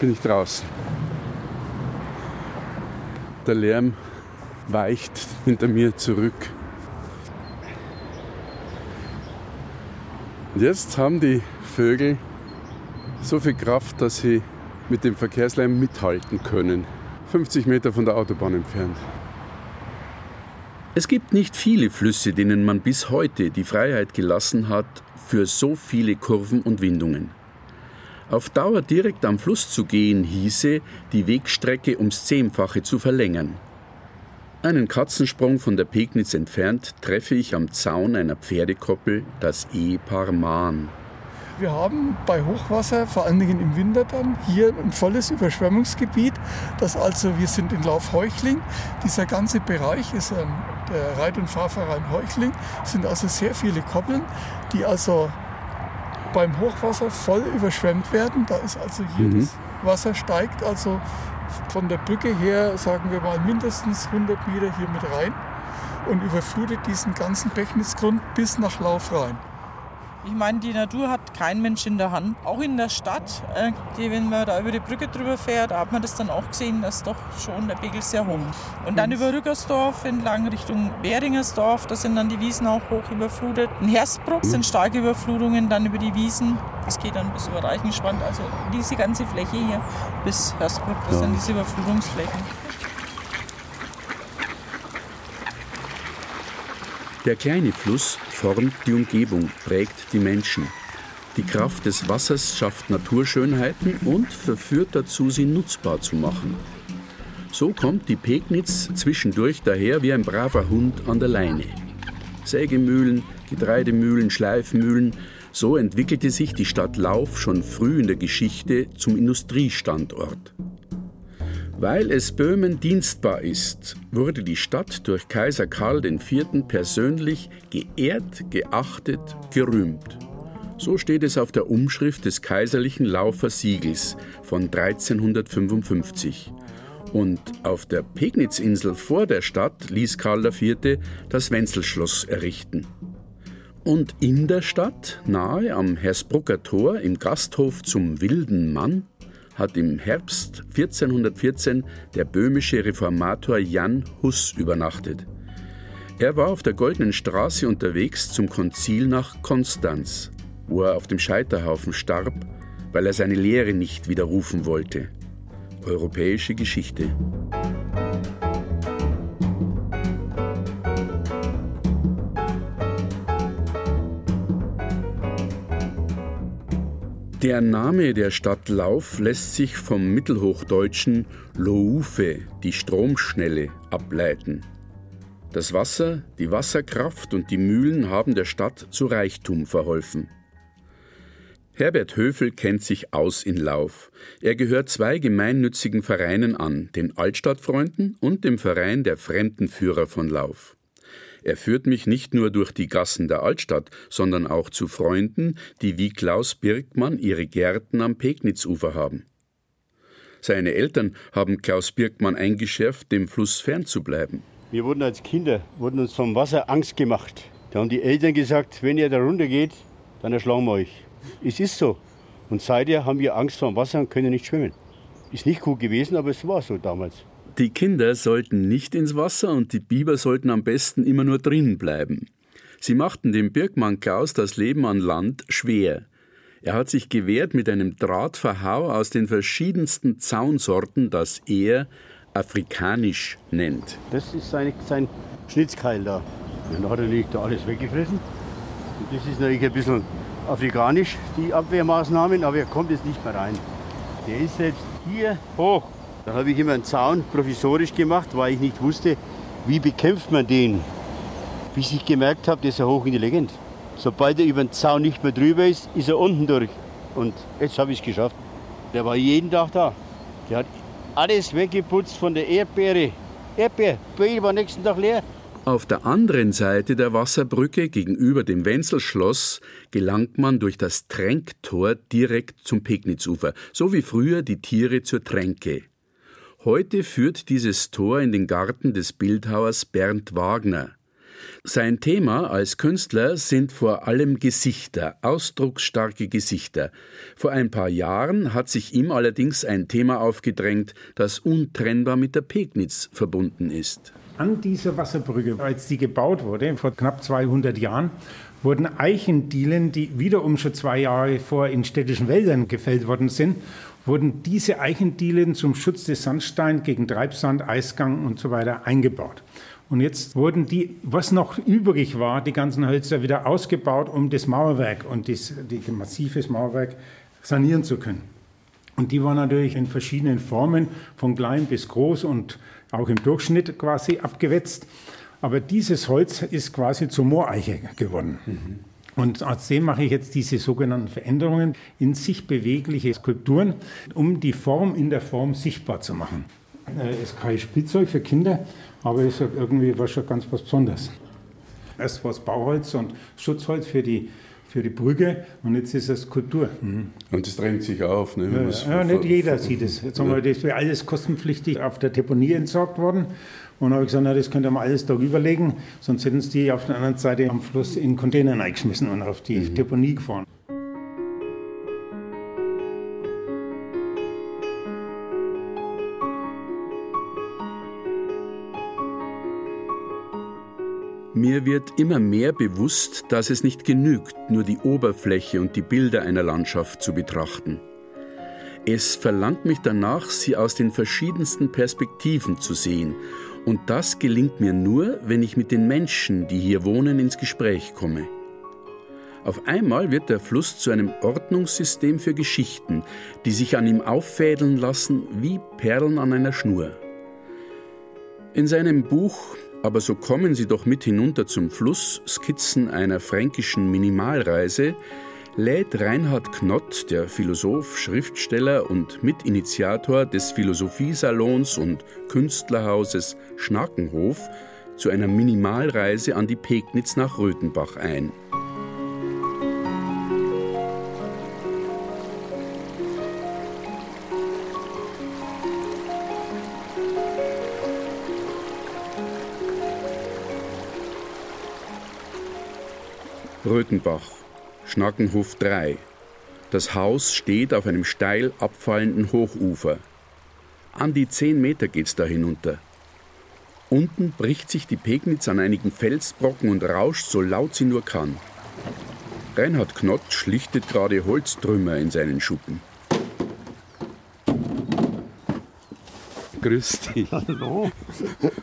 bin ich draußen. Der Lärm weicht hinter mir zurück. Und jetzt haben die Vögel so viel Kraft, dass sie mit dem Verkehrslärm mithalten können. 50 Meter von der Autobahn entfernt. Es gibt nicht viele Flüsse, denen man bis heute die Freiheit gelassen hat für so viele Kurven und Windungen. Auf Dauer direkt am Fluss zu gehen hieße, die Wegstrecke ums Zehnfache zu verlängern. Einen Katzensprung von der Pegnitz entfernt treffe ich am Zaun einer Pferdekoppel das Ehepaar Mahn. Wir haben bei Hochwasser, vor allen Dingen im Winter dann, hier ein volles Überschwemmungsgebiet. Das also, wir sind in Laufheuchling. Dieser ganze Bereich ist ähm, der Reit- und Fahrverein Heuchling. Es sind also sehr viele Koppeln, die also beim Hochwasser voll überschwemmt werden. Da ist also hier Mhm. das Wasser steigt also von der Brücke her, sagen wir mal, mindestens 100 Meter hier mit rein und überflutet diesen ganzen Bechnitzgrund bis nach Lauf rein. Ich meine, die Natur hat kein Mensch in der Hand. Auch in der Stadt, äh, die, wenn man da über die Brücke drüber fährt, hat man das dann auch gesehen, dass doch schon der Pegel sehr hoch ist. Und dann über Rückersdorf entlang Richtung Beringersdorf, da sind dann die Wiesen auch hoch überflutet. In Hersbruck sind starke Überflutungen dann über die Wiesen. Das geht dann bis über Reichenschwand, also diese ganze Fläche hier bis Hersbruck, das Ja. sind diese Überflutungsflächen. Der kleine Fluss formt die Umgebung, prägt die Menschen. Die Kraft des Wassers schafft Naturschönheiten und verführt dazu, sie nutzbar zu machen. So kommt die Pegnitz zwischendurch daher wie ein braver Hund an der Leine. Sägemühlen, Getreidemühlen, Schleifmühlen, so entwickelte sich die Stadt Lauf schon früh in der Geschichte zum Industriestandort. Weil es Böhmen dienstbar ist, wurde die Stadt durch Kaiser Karl IV. persönlich geehrt, geachtet, gerühmt. So steht es auf der Umschrift des kaiserlichen Laufer Siegels von 1355. Und auf der Pegnitzinsel vor der Stadt ließ Karl IV. das Wenzelschloss errichten. Und in der Stadt, nahe am Hersbrucker Tor im Gasthof zum Wilden Mann, hat im Herbst 1414 der böhmische Reformator Jan Hus übernachtet. Er war auf der Goldenen Straße unterwegs zum Konzil nach Konstanz, wo er auf dem Scheiterhaufen starb, weil er seine Lehre nicht widerrufen wollte. europäische Geschichte. Der Name der Stadt Lauf lässt sich vom mittelhochdeutschen Loufe, die Stromschnelle, ableiten. Das Wasser, die Wasserkraft und die Mühlen haben der Stadt zu Reichtum verholfen. Herbert Höfel kennt sich aus in Lauf. Er gehört zwei gemeinnützigen Vereinen an, den Altstadtfreunden und dem Verein der Fremdenführer von Lauf. Er führt mich nicht nur durch die Gassen der Altstadt, sondern auch zu Freunden, die wie Klaus Birkmann ihre Gärten am Pegnitzufer haben. Seine Eltern haben Klaus Birkmann eingeschärft, dem Fluss fernzubleiben. Wir wurden als Kinder, wurden uns vom Wasser Angst gemacht. Da haben die Eltern gesagt, wenn ihr da runter geht, dann erschlagen wir euch. Es ist so. Und seither haben wir Angst vor dem Wasser und können nicht schwimmen. Ist nicht gut gewesen, aber es war so damals. Die Kinder sollten nicht ins Wasser und die Biber sollten am besten immer nur drin bleiben. Sie machten dem Birkmann Klaus das Leben an Land schwer. Er hat sich gewehrt mit einem Drahtverhau aus den verschiedensten Zaunsorten, das er afrikanisch nennt. Das ist sein, sein Schnitzkeil da. Dann hat er natürlich da alles weggefressen. Und das ist natürlich ein bisschen afrikanisch, die Abwehrmaßnahmen, aber er kommt jetzt nicht mehr rein. Der ist jetzt hier hoch dann habe ich immer einen Zaun provisorisch gemacht, weil ich nicht wusste, wie bekämpft man den. Bis ich gemerkt habe, dass er hoch in die Legend. Sobald er über den Zaun nicht mehr drüber ist, ist er unten durch. Und jetzt habe ich es geschafft. Der war jeden Tag da. Der hat alles weggeputzt von der Erdbeere. Erdbeer, Beil war nächsten Tag leer. Auf der anderen Seite der Wasserbrücke gegenüber dem Wenzelschloss gelangt man durch das Tränktor direkt zum Pegnitzufer, so wie früher die Tiere zur Tränke. Heute führt dieses Tor in den Garten des Bildhauers Bernd Wagner. Sein Thema als Künstler sind vor allem Gesichter, ausdrucksstarke Gesichter. Vor ein paar Jahren hat sich ihm allerdings ein Thema aufgedrängt, das untrennbar mit der Pegnitz verbunden ist. An dieser Wasserbrücke, als die gebaut wurde, vor knapp 200 Jahren, wurden Eichendielen, die wiederum schon zwei Jahre vor in städtischen Wäldern gefällt worden sind, wurden diese Eichendielen zum Schutz des Sandsteins gegen Treibsand, Eisgang und so weiter eingebaut. Und jetzt wurden die, was noch übrig war, die ganzen Hölzer wieder ausgebaut, um das Mauerwerk und das, das massives Mauerwerk sanieren zu können. Und die waren natürlich in verschiedenen Formen, von klein bis groß und auch im Durchschnitt quasi abgewetzt. Aber dieses Holz ist quasi zur Mooreiche geworden. Mhm. Und aus dem mache ich jetzt diese sogenannten Veränderungen in sich bewegliche Skulpturen, um die Form in der Form sichtbar zu machen. Äh, es ist kein Spielzeug für Kinder, aber es ist irgendwie was schon ganz was Besonderes. Erst war es Bauholz und Schutzholz für die, für die Brücke und jetzt ist es Skulptur. Mhm. Und das drängt sich auf. Ne? Ja, ja, nicht jeder sieht es. Jetzt haben wir, das wäre alles kostenpflichtig auf der Deponie entsorgt worden. Und dann habe ich gesagt, na, das könnt ihr mal alles darüber legen, sonst hätten sie die auf der anderen Seite am Fluss in Containern eingeschmissen und auf die mhm. Deponie gefahren. Mir wird immer mehr bewusst, dass es nicht genügt, nur die Oberfläche und die Bilder einer Landschaft zu betrachten. Es verlangt mich danach, sie aus den verschiedensten Perspektiven zu sehen und das gelingt mir nur, wenn ich mit den Menschen, die hier wohnen, ins Gespräch komme. Auf einmal wird der Fluss zu einem Ordnungssystem für Geschichten, die sich an ihm auffädeln lassen wie Perlen an einer Schnur. In seinem Buch Aber so kommen Sie doch mit hinunter zum Fluss, Skizzen einer fränkischen Minimalreise, lädt Reinhard Knott, der Philosoph, Schriftsteller und Mitinitiator des Philosophiesalons und Künstlerhauses Schnakenhof, zu einer Minimalreise an die Pegnitz nach Röthenbach ein. Röthenbach Schnackenhof 3. Das Haus steht auf einem steil abfallenden Hochufer. An die zehn Meter geht's da hinunter. Unten bricht sich die Pegnitz an einigen Felsbrocken und rauscht so laut sie nur kann. Reinhard Knott schlichtet gerade Holztrümmer in seinen Schuppen. grüß dich. Hallo.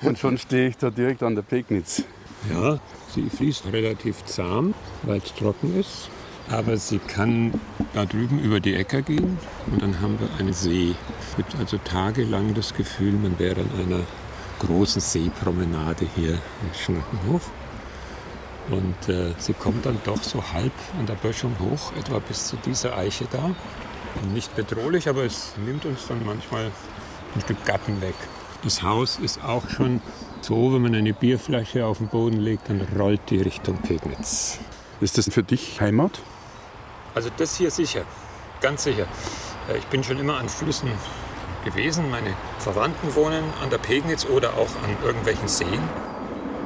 Und schon stehe ich da direkt an der Pegnitz. Ja, sie fließt relativ zahm, weil es trocken ist. Aber sie kann da drüben über die Äcker gehen und dann haben wir einen See. Es gibt also tagelang das Gefühl, man wäre an einer großen Seepromenade hier in Schnackenhof. Und äh, sie kommt dann doch so halb an der Böschung hoch, etwa bis zu dieser Eiche da. Nicht bedrohlich, aber es nimmt uns dann manchmal ein Stück Gatten weg. Das Haus ist auch schon so, wenn man eine Bierflasche auf den Boden legt, dann rollt die Richtung Pegnitz. Ist das für dich Heimat? Also das hier sicher, ganz sicher. Äh, ich bin schon immer an Flüssen gewesen. Meine Verwandten wohnen an der Pegnitz oder auch an irgendwelchen Seen.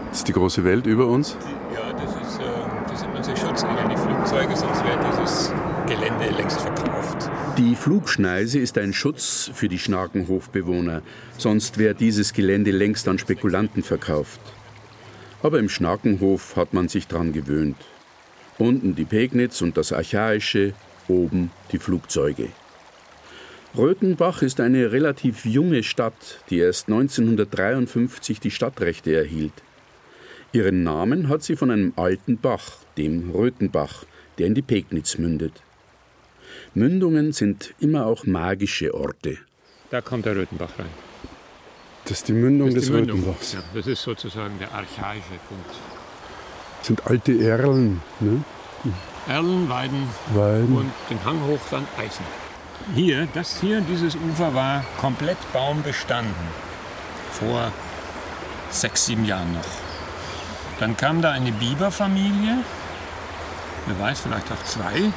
Das ist die große Welt über uns? Ja, das ist, äh, das sind unsere Schutzengel, die Flugzeuge, sonst wäre dieses Gelände längst verkauft. Die Flugschneise ist ein Schutz für die Schnakenhofbewohner, sonst wäre dieses Gelände längst an Spekulanten verkauft. Aber im Schnakenhof hat man sich dran gewöhnt. Unten die Pegnitz und das Archaische, oben die Flugzeuge. Röthenbach ist eine relativ junge Stadt, die erst 1953 die Stadtrechte erhielt. Ihren Namen hat sie von einem alten Bach, dem Röthenbach, der in die Pegnitz mündet. Mündungen sind immer auch magische Orte. Da kommt der Röthenbach rein. Das ist die Mündung ist des die Mündung. Röthenbachs. Ja, das ist sozusagen der archaische Punkt. Das sind alte Erlen. Ne? Erlen, Weiden, Weiden. und den Hang hoch dann Eisen. Hier, das hier, dieses Ufer war komplett baumbestanden. Vor sechs, sieben Jahren noch. Dann kam da eine Biberfamilie, wer weiß, vielleicht auch zwei,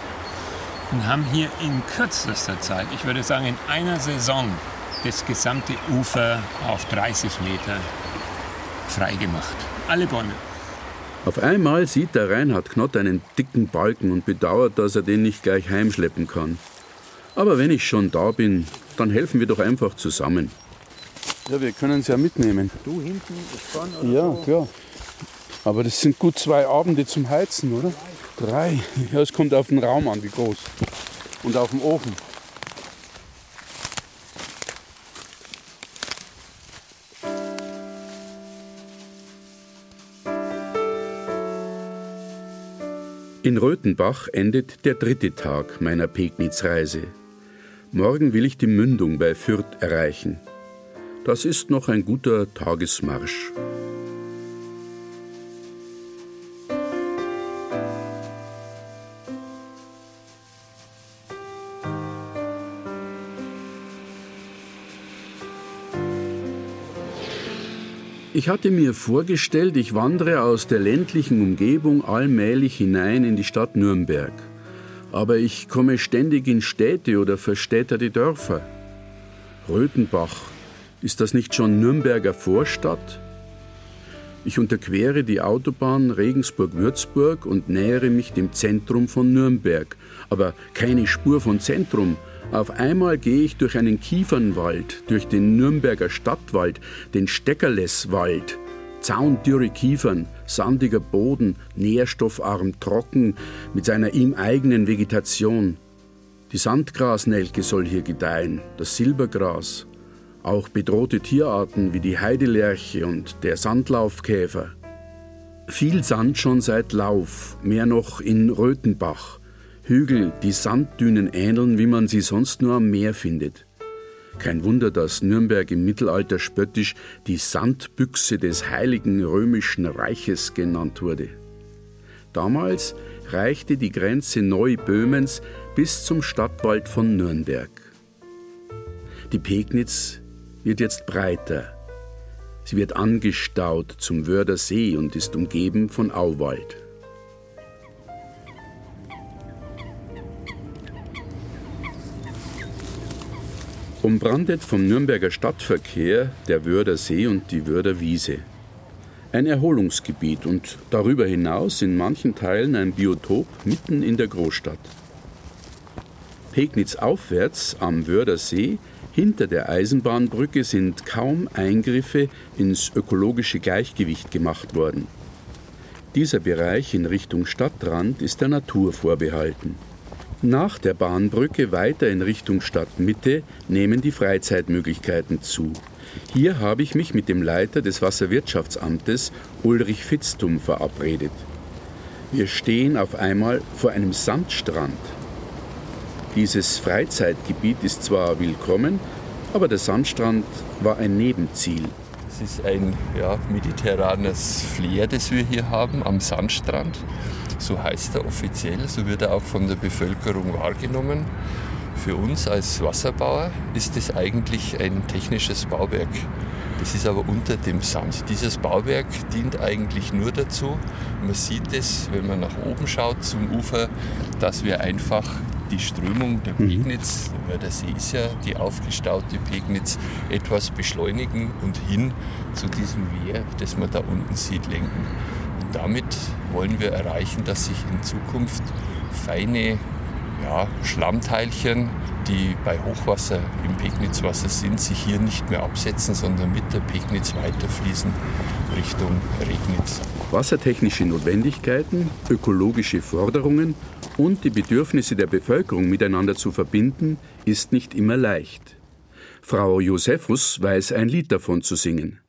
und haben hier in kürzester Zeit, ich würde sagen in einer Saison, das gesamte Ufer auf 30 Meter freigemacht. Alle Bäume. Auf einmal sieht der Reinhard Knott einen dicken Balken und bedauert, dass er den nicht gleich heimschleppen kann. Aber wenn ich schon da bin, dann helfen wir doch einfach zusammen. Ja, wir können es ja mitnehmen. Du hinten, ich vorne Ja, so? klar. Aber das sind gut zwei Abende zum Heizen, oder? Drei. Ja, es kommt auf den Raum an, wie groß. Und auf den Ofen. In Röthenbach endet der dritte Tag meiner Pegnitz-Reise. Morgen will ich die Mündung bei Fürth erreichen. Das ist noch ein guter Tagesmarsch. Ich hatte mir vorgestellt, ich wandere aus der ländlichen Umgebung allmählich hinein in die Stadt Nürnberg. Aber ich komme ständig in Städte oder verstädterte Dörfer. Röthenbach, ist das nicht schon Nürnberger Vorstadt? Ich unterquere die Autobahn Regensburg-Würzburg und nähere mich dem Zentrum von Nürnberg. Aber keine Spur von Zentrum. Auf einmal gehe ich durch einen Kiefernwald, durch den Nürnberger Stadtwald, den Steckerleswald. Zaundürre Kiefern, sandiger Boden, nährstoffarm trocken, mit seiner ihm eigenen Vegetation. Die Sandgrasnelke soll hier gedeihen, das Silbergras. Auch bedrohte Tierarten wie die Heidelerche und der Sandlaufkäfer. Viel Sand schon seit Lauf, mehr noch in Röthenbach. Hügel, die Sanddünen ähneln, wie man sie sonst nur am Meer findet. Kein Wunder, dass Nürnberg im Mittelalter spöttisch die Sandbüchse des Heiligen Römischen Reiches genannt wurde. Damals reichte die Grenze Neuböhmens bis zum Stadtwald von Nürnberg. Die Pegnitz wird jetzt breiter. Sie wird angestaut zum Wörder See und ist umgeben von Auwald. Umbrandet vom Nürnberger Stadtverkehr der Wörder See und die Wörder Wiese. Ein Erholungsgebiet und darüber hinaus in manchen Teilen ein Biotop mitten in der Großstadt. Pegnitz aufwärts am Wörder See hinter der Eisenbahnbrücke sind kaum Eingriffe ins ökologische Gleichgewicht gemacht worden. Dieser Bereich in Richtung Stadtrand ist der Natur vorbehalten. Nach der Bahnbrücke weiter in Richtung Stadtmitte nehmen die Freizeitmöglichkeiten zu. Hier habe ich mich mit dem Leiter des Wasserwirtschaftsamtes Ulrich Fitztum verabredet. Wir stehen auf einmal vor einem Sandstrand. Dieses Freizeitgebiet ist zwar willkommen, aber der Sandstrand war ein Nebenziel. Es ist ein ja, mediterranes Flair, das wir hier haben am Sandstrand. So heißt er offiziell, so wird er auch von der Bevölkerung wahrgenommen. Für uns als Wasserbauer ist es eigentlich ein technisches Bauwerk. Das ist aber unter dem Sand. Dieses Bauwerk dient eigentlich nur dazu, man sieht es, wenn man nach oben schaut zum Ufer, dass wir einfach die Strömung der Mhm. Pegnitz, weil der See ist ja die aufgestaute Pegnitz, etwas beschleunigen und hin zu diesem Wehr, das man da unten sieht, lenken. Und damit wollen wir erreichen, dass sich in Zukunft feine ja, Schlammteilchen, die bei Hochwasser im Pegnitzwasser sind, sich hier nicht mehr absetzen, sondern mit der Pegnitz weiterfließen Richtung Regnitz. Wassertechnische Notwendigkeiten, ökologische Forderungen und die Bedürfnisse der Bevölkerung miteinander zu verbinden, ist nicht immer leicht. Frau Josephus weiß ein Lied davon zu singen.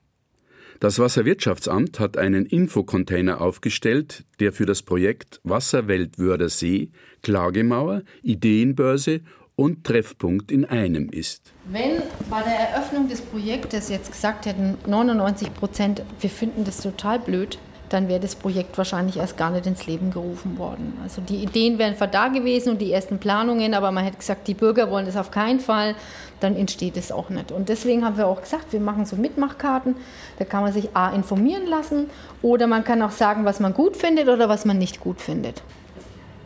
Das Wasserwirtschaftsamt hat einen Infocontainer aufgestellt, der für das Projekt Wasserweltwörder See, Klagemauer, Ideenbörse und Treffpunkt in einem ist. Wenn bei der Eröffnung des Projektes jetzt gesagt hätten, 99 Prozent, wir finden das total blöd, dann wäre das Projekt wahrscheinlich erst gar nicht ins Leben gerufen worden. Also die Ideen wären zwar da gewesen und die ersten Planungen, aber man hätte gesagt, die Bürger wollen das auf keinen Fall, dann entsteht es auch nicht. Und deswegen haben wir auch gesagt, wir machen so Mitmachkarten, da kann man sich A informieren lassen oder man kann auch sagen, was man gut findet oder was man nicht gut findet.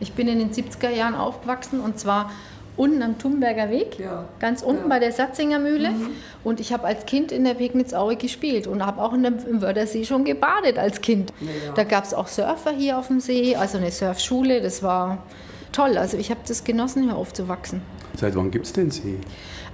Ich bin in den 70er Jahren aufgewachsen und zwar unten am Thunberger Weg, ganz unten bei der Satzinger Mühle. Und ich habe als Kind in der Pegnitzaue gespielt und habe auch in dem, im Wörthersee schon gebadet als Kind. Da gab es auch Surfer hier auf dem See, also eine Surfschule. Das war toll. Also ich habe das genossen, hier aufzuwachsen. Seit wann gibt es den See?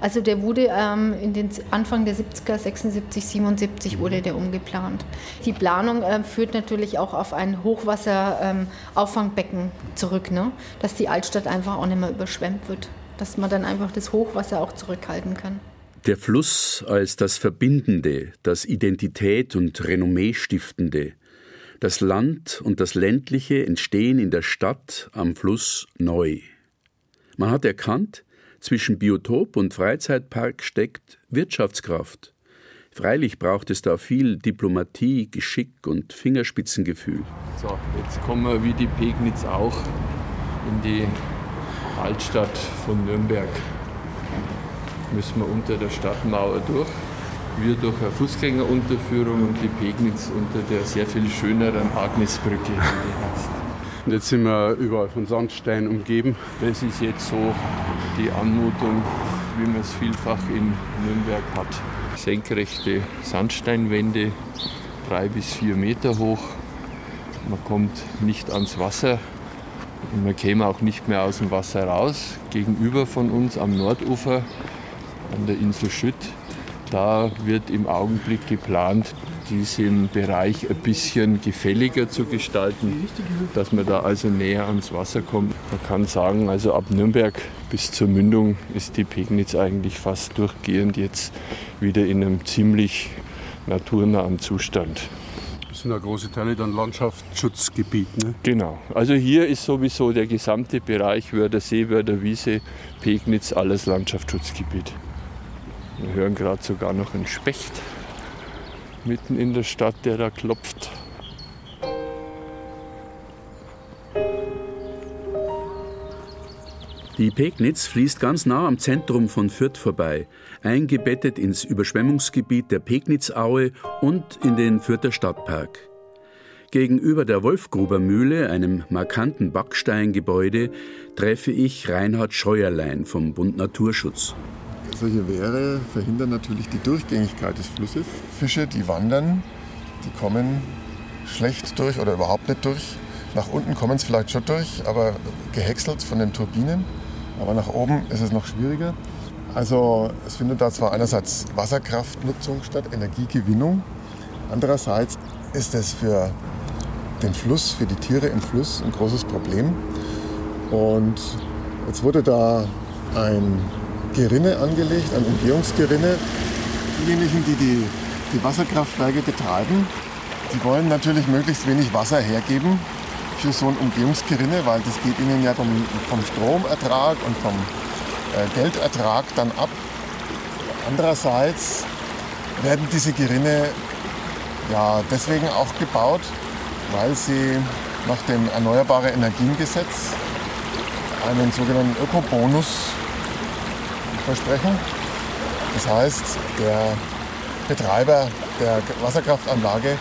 Also der wurde ähm, in den Anfang der 70er, 76, 77 wurde der umgeplant. Die Planung äh, führt natürlich auch auf ein Hochwasser-Auffangbecken zurück, ne? dass die Altstadt einfach auch nicht mehr überschwemmt wird, dass man dann einfach das Hochwasser auch zurückhalten kann. Der Fluss als das Verbindende, das Identität und Renommee stiftende. Das Land und das Ländliche entstehen in der Stadt am Fluss neu. Man hat erkannt, zwischen Biotop und Freizeitpark steckt Wirtschaftskraft. Freilich braucht es da viel Diplomatie, Geschick und Fingerspitzengefühl. So, jetzt kommen wir wie die Pegnitz auch in die Altstadt von Nürnberg. Müssen wir unter der Stadtmauer durch. Wir durch eine Fußgängerunterführung und die Pegnitz unter der sehr viel schöneren Agnesbrücke. Und jetzt sind wir überall von Sandstein umgeben. Das ist jetzt so die Anmutung, wie man es vielfach in Nürnberg hat. Senkrechte Sandsteinwände, drei bis vier Meter hoch. Man kommt nicht ans Wasser und man käme auch nicht mehr aus dem Wasser raus. Gegenüber von uns am Nordufer, an der Insel Schütt, da wird im Augenblick geplant, diesen Bereich ein bisschen gefälliger zu gestalten, dass man da also näher ans Wasser kommt. Man kann sagen, also ab Nürnberg bis zur Mündung ist die Pegnitz eigentlich fast durchgehend jetzt wieder in einem ziemlich naturnahen Zustand. Das sind ja große Teile dann Landschaftsschutzgebiet. Ne? Genau. Also hier ist sowieso der gesamte Bereich Wörder See, Wörder Wiese, Pegnitz, alles Landschaftsschutzgebiet. Wir hören gerade sogar noch einen Specht mitten in der Stadt, der da klopft. Die Pegnitz fließt ganz nah am Zentrum von Fürth vorbei, eingebettet ins Überschwemmungsgebiet der Pegnitzaue und in den Fürther Stadtpark. Gegenüber der Wolfgruber Mühle, einem markanten Backsteingebäude, treffe ich Reinhard Scheuerlein vom Bund Naturschutz. Solche Wehre verhindern natürlich die Durchgängigkeit des Flusses. Fische, die wandern, die kommen schlecht durch oder überhaupt nicht durch. Nach unten kommen es vielleicht schon durch, aber gehäckselt von den Turbinen. Aber nach oben ist es noch schwieriger. Also es findet da zwar einerseits Wasserkraftnutzung statt, Energiegewinnung. Andererseits ist es für den Fluss, für die Tiere im Fluss ein großes Problem. Und jetzt wurde da ein Gerinne angelegt, ein Umgehungsgerinne, diejenigen, die, die die Wasserkraftwerke betreiben, die wollen natürlich möglichst wenig Wasser hergeben für so ein Umgehungsgerinne, weil das geht ihnen ja vom, vom Stromertrag und vom äh, Geldertrag dann ab. Andererseits werden diese Gerinne ja deswegen auch gebaut, weil sie nach dem Erneuerbare Energiengesetz einen sogenannten Ökobonus versprechen. Das heißt, der Betreiber der Wasserkraftanlage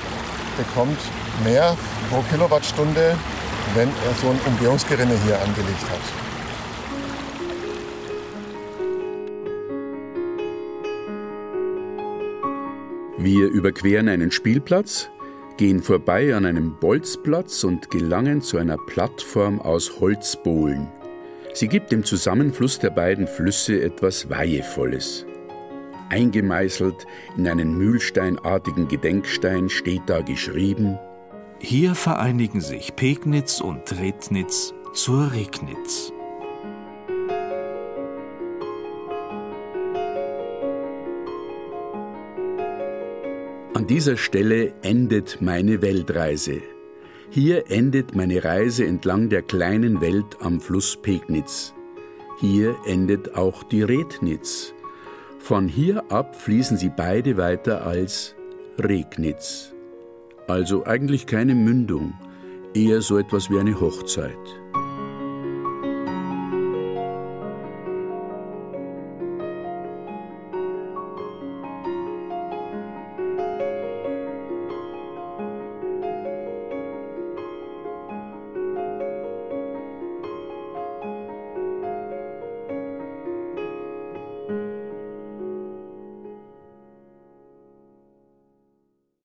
bekommt mehr pro Kilowattstunde, wenn er so ein Umgehungsgerinne hier angelegt hat. Wir überqueren einen Spielplatz, gehen vorbei an einem Bolzplatz und gelangen zu einer Plattform aus Holzbohlen. Sie gibt dem Zusammenfluss der beiden Flüsse etwas Weihevolles. Eingemeißelt in einen mühlsteinartigen Gedenkstein steht da geschrieben: Hier vereinigen sich Pegnitz und Rednitz zur Regnitz. An dieser Stelle endet meine Weltreise. Hier endet meine Reise entlang der kleinen Welt am Fluss Pegnitz. Hier endet auch die Rednitz. Von hier ab fließen sie beide weiter als Regnitz. Also eigentlich keine Mündung, eher so etwas wie eine Hochzeit.